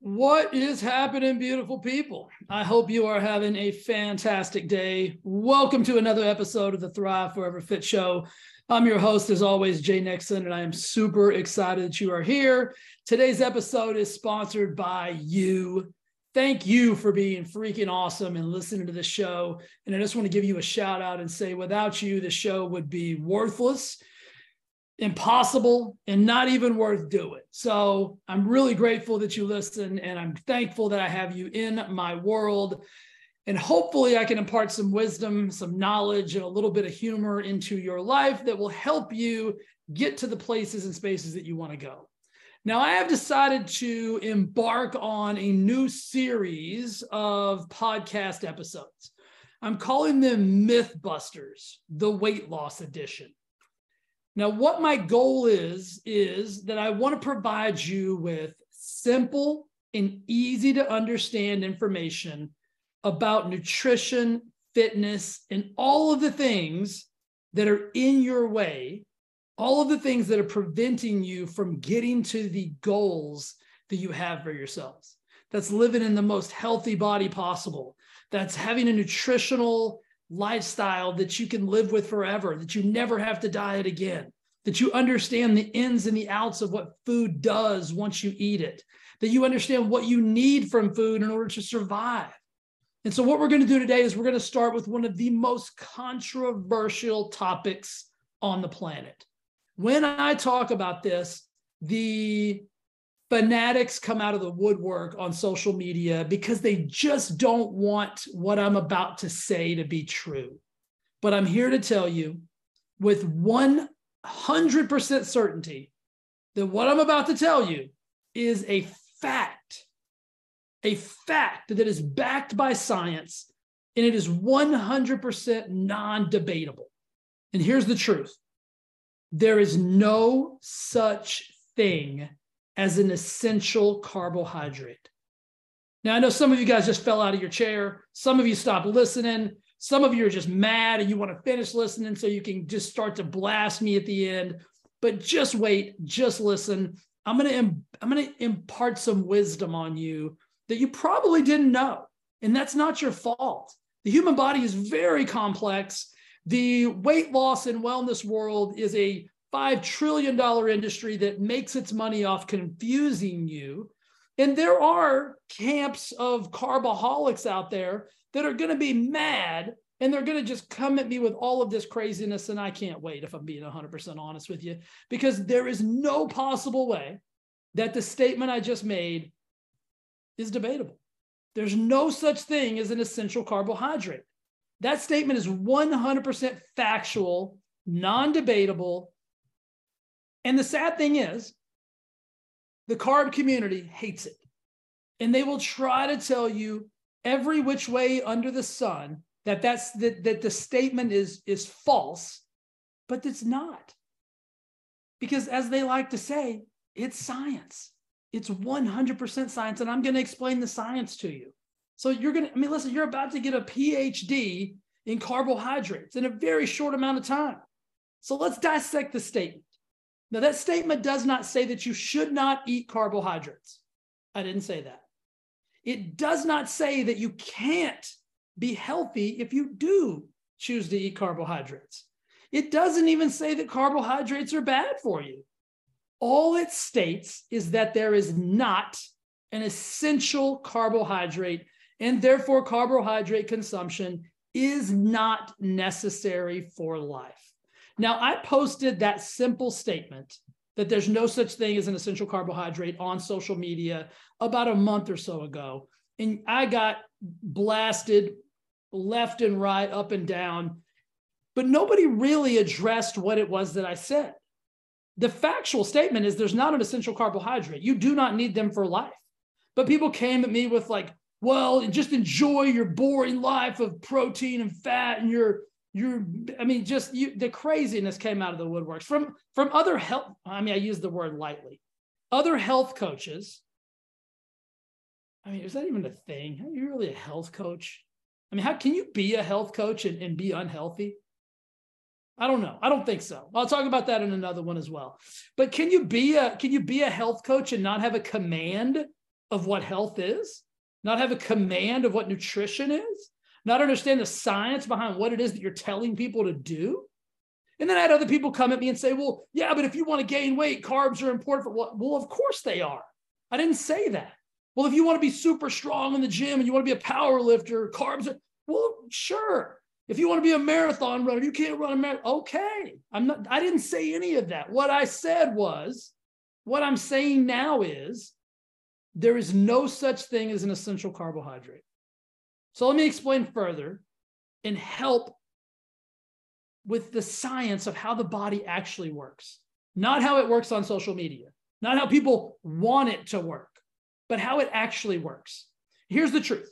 What is happening, beautiful people? I hope you are having a fantastic day. Welcome to another episode of the Thrive Forever Fit Show. I'm your host, as always, Jay Nixon, and I am super excited that you are here. Today's episode is sponsored by you. Thank you for being freaking awesome and listening to the show. And I just want to give you a shout out and say, without you, the show would be worthless impossible and not even worth doing. So I'm really grateful that you listen and I'm thankful that I have you in my world. And hopefully, I can impart some wisdom, some knowledge, and a little bit of humor into your life that will help you get to the places and spaces that you want to go. Now, I have decided to embark on a new series of podcast episodes. I'm calling them Mythbusters, the weight loss edition. Now, what my goal is, is that I want to provide you with simple and easy to understand information about nutrition, fitness, and all of the things that are in your way, all of the things that are preventing you from getting to the goals that you have for yourselves. That's living in the most healthy body possible. That's having a nutritional lifestyle that you can live with forever, that you never have to diet again, that you understand the ins and the outs of what food does once you eat it, that you understand what you need from food in order to survive. And so, what we're going to do today is we're going to start with one of the most controversial topics on the planet. When I talk about this, the fanatics come out of the woodwork on social media because they just don't want what I'm about to say to be true. But I'm here to tell you with 100% certainty that what I'm about to tell you is a fact, a fact that is backed by science and it is 100% non debatable. And here's the truth there is no such thing as an essential carbohydrate. Now, I know some of you guys just fell out of your chair. Some of you stopped listening. Some of you are just mad and you want to finish listening so you can just start to blast me at the end. But just wait, just listen. I'm going to I'm going to impart some wisdom on you that you probably didn't know. And that's not your fault. The human body is very complex. The weight loss and wellness world is a $5 trillion industry that makes its money off confusing you. And there are camps of carboholics out there that are going to be mad and they're going to just come at me with all of this craziness. And I can't wait if I'm being 100% honest with you, because there is no possible way that the statement I just made is debatable. There's no such thing as an essential carbohydrate. That statement is 100% factual, non debatable, and the sad thing is, the carb community hates it. And they will try to tell you every which way under the sun that that's that, that the statement is is false, but it's not. Because as they like to say, it's science. It's 100% science. And I'm going to explain the science to you. So you're going to, I mean, listen, you're about to get a PhD in carbohydrates in a very short amount of time. So let's dissect the statement. Now, that statement does not say that you should not eat carbohydrates. I didn't say that. It does not say that you can't be healthy if you do choose to eat carbohydrates. It doesn't even say that carbohydrates are bad for you. All it states is that there is not an essential carbohydrate, and therefore carbohydrate consumption is not necessary for life. Now, I posted that simple statement that there's no such thing as an essential carbohydrate on social media about a month or so ago. And I got blasted left and right, up and down, but nobody really addressed what it was that I said. The factual statement is there's not an essential carbohydrate. You do not need them for life. But people came at me with, like, well, just enjoy your boring life of protein and fat and your you're i mean just you the craziness came out of the woodworks from from other health i mean i use the word lightly other health coaches i mean is that even a thing are you really a health coach I mean, how can you be a health coach and, and be unhealthy? I don't know. I don't think so. I'll talk about that in another one as well. But can you be a can you be a health coach and not have a command of what health is? Not have a command of what nutrition is? Not understand the science behind what it is that you're telling people to do? And then I had other people come at me and say, well, yeah, but if you want to gain weight, carbs are important for what? Well, of course they are. I didn't say that. Well, if you want to be super strong in the gym and you want to be a power lifter, carbs are, well, sure. If you want to be a marathon runner, you can't run a marathon. Okay. I'm not, I didn't say any of that. What I said was, what I'm saying now is there is no such thing as an essential carbohydrate. So let me explain further and help with the science of how the body actually works, not how it works on social media, not how people want it to work, but how it actually works. Here's the truth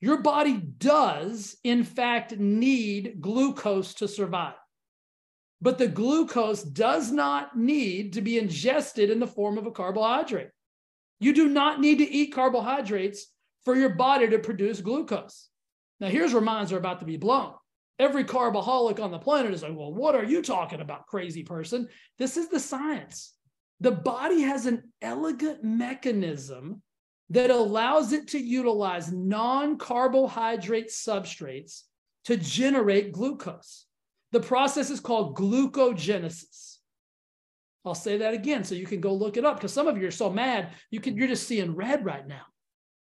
your body does, in fact, need glucose to survive. But the glucose does not need to be ingested in the form of a carbohydrate. You do not need to eat carbohydrates for your body to produce glucose. Now, here's where minds are about to be blown. Every carboholic on the planet is like, well, what are you talking about, crazy person? This is the science. The body has an elegant mechanism that allows it to utilize non carbohydrate substrates to generate glucose. The process is called glucogenesis. I'll say that again so you can go look it up because some of you are so mad you can you're just seeing red right now.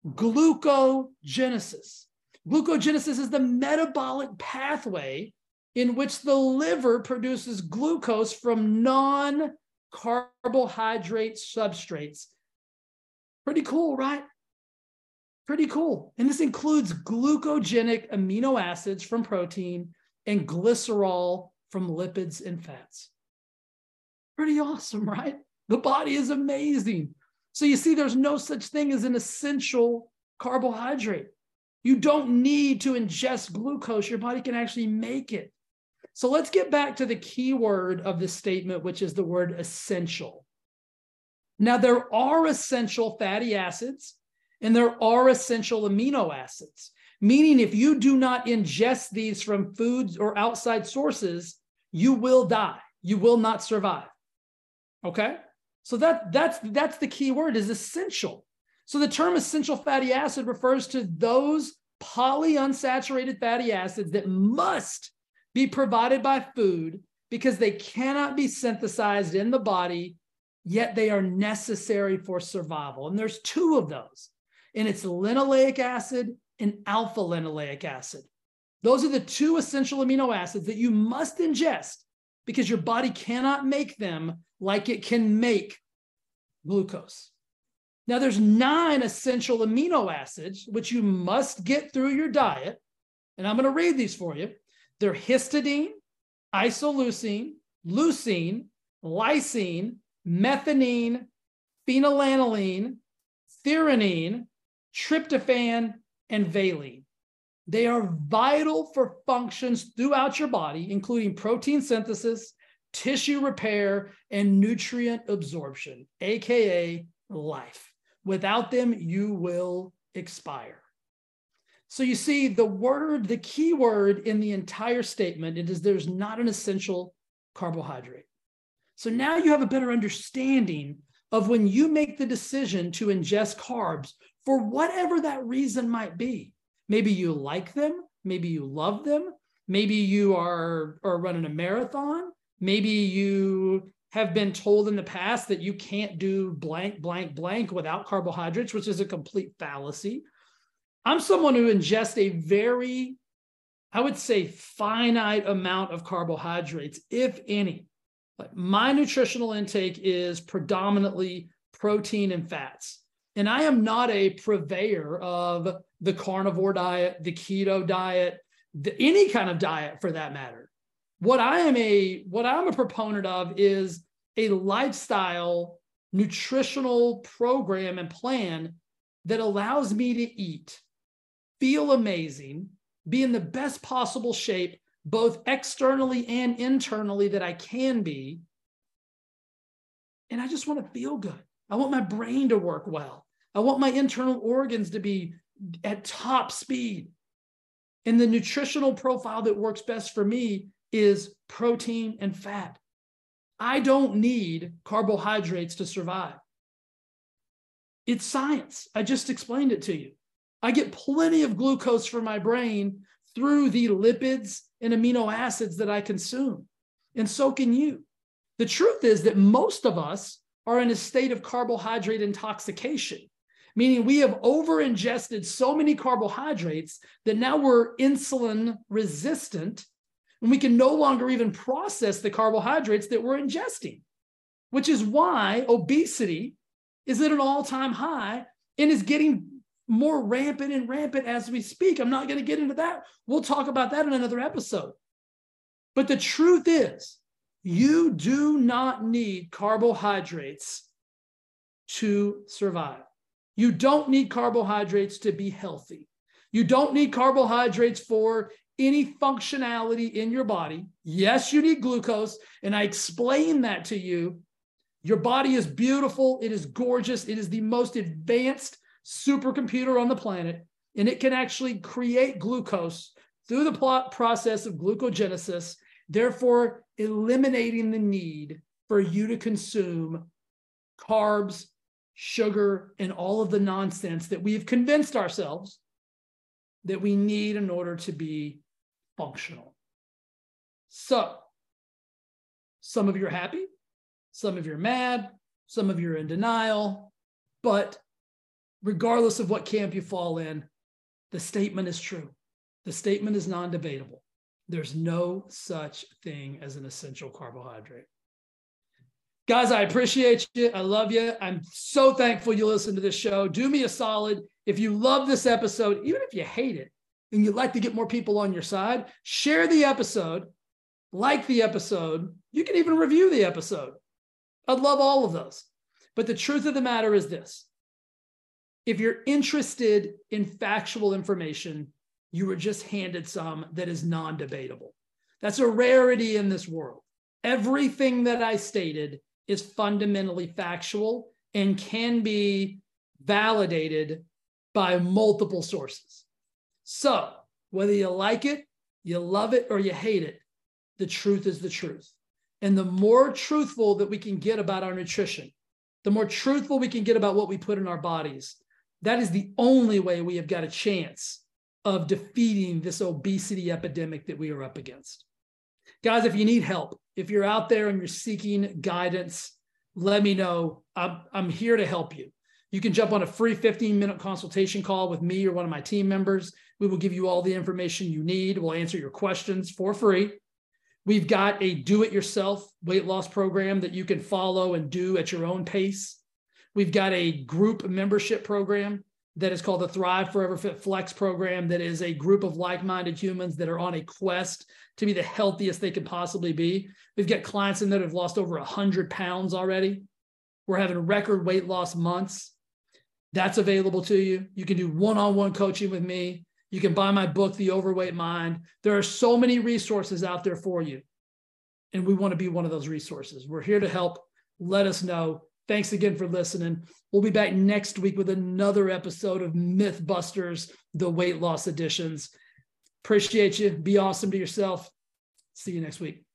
Glucogenesis. Glucogenesis is the metabolic pathway in which the liver produces glucose from non carbohydrate substrates Pretty cool, right? Pretty cool. And this includes glucogenic amino acids from protein and glycerol from lipids and fats. Pretty awesome, right? The body is amazing. So you see, there's no such thing as an essential carbohydrate. You don't need to ingest glucose, your body can actually make it. So let's get back to the key word of this statement, which is the word essential. Now, there are essential fatty acids and there are essential amino acids, meaning if you do not ingest these from foods or outside sources, you will die. You will not survive. Okay? So that that's that's the key word is essential. So the term essential fatty acid refers to those polyunsaturated fatty acids that must be provided by food because they cannot be synthesized in the body yet they are necessary for survival. And there's two of those, and it's linoleic acid and alpha linoleic acid. Those are the two essential amino acids that you must ingest because your body cannot make them like it can make glucose. Now, there's nine essential amino acids which you must get through your diet. And I'm going to read these for you. They're histidine, isoleucine, leucine, lysine, methionine, phenylalanine, threonine, tryptophan, and valine. They are vital for functions throughout your body, including protein synthesis, tissue repair, and nutrient absorption, AKA life. Without them, you will expire. So you see, the word, the key word in the entire statement it is there's not an essential carbohydrate. So now you have a better understanding of when you make the decision to ingest carbs for whatever that reason might be. Maybe you like them, maybe you love them, maybe you are, are running a marathon, maybe you have been told in the past that you can't do blank, blank, blank without carbohydrates, which is a complete fallacy. I'm someone who ingests a very, I would say, finite amount of carbohydrates, if any. Like my nutritional intake is predominantly protein and fats. And I am not a purveyor of the carnivore diet, the keto diet, the, any kind of diet for that matter. What I am a what I'm a proponent of is a lifestyle nutritional program and plan that allows me to eat, feel amazing, be in the best possible shape both externally and internally that I can be. And I just want to feel good. I want my brain to work well. I want my internal organs to be at top speed. And the nutritional profile that works best for me is protein and fat. I don't need carbohydrates to survive. It's science. I just explained it to you. I get plenty of glucose for my brain through the lipids and amino acids that I consume. And so can you. The truth is that most of us are in a state of carbohydrate intoxication, meaning we have over ingested so many carbohydrates that now we're insulin resistant and we can no longer even process the carbohydrates that we're ingesting, which is why obesity is at an all time high and is getting more rampant and rampant as we speak. I'm not going to get into that. We'll talk about that in another episode. But the truth is, you do not need carbohydrates to survive. You don't need carbohydrates to be healthy. You don't need carbohydrates for any functionality in your body. Yes, you need glucose. And I explain that to you. Your body is beautiful. It is gorgeous. It is the most advanced supercomputer on the planet. And it can actually create glucose through the process of glucogenesis, therefore eliminating the need for you to consume carbs, sugar, and all of the nonsense that we've convinced ourselves that we need in order to be functional. So, some of you are happy, some of you are mad, some of you are in denial, but regardless of what camp you fall in, the statement is true. The statement is non debatable. There's no such thing as an essential carbohydrate. Guys, I appreciate you. I love you. I'm so thankful you listen to this show. Do me a solid. If you love this episode, even if you hate it, and you'd like to get more people on your side, share the episode, like the episode. You can even review the episode. I'd love all of those. But the truth of the matter is this if you're interested in factual information, you were just handed some that is non debatable. That's a rarity in this world. Everything that I stated is fundamentally factual and can be validated by multiple sources. So, whether you like it, you love it, or you hate it, the truth is the truth. And the more truthful that we can get about our nutrition, the more truthful we can get about what we put in our bodies, that is the only way we have got a chance of defeating this obesity epidemic that we are up against. Guys, if you need help, if you're out there and you're seeking guidance, let me know. I'm, I'm here to help you. You can jump on a free 15 minute consultation call with me or one of my team members. We will give you all the information you need. We'll answer your questions for free. We've got a do it yourself weight loss program that you can follow and do at your own pace. We've got a group membership program that is called the Thrive Forever Fit Flex program, that is a group of like minded humans that are on a quest to be the healthiest they can possibly be. We've got clients in there that have lost over 100 pounds already. We're having record weight loss months. That's available to you. You can do one on one coaching with me. You can buy my book, The Overweight Mind. There are so many resources out there for you. And we want to be one of those resources. We're here to help. Let us know. Thanks again for listening. We'll be back next week with another episode of Mythbusters, the weight loss editions. Appreciate you. Be awesome to yourself. See you next week.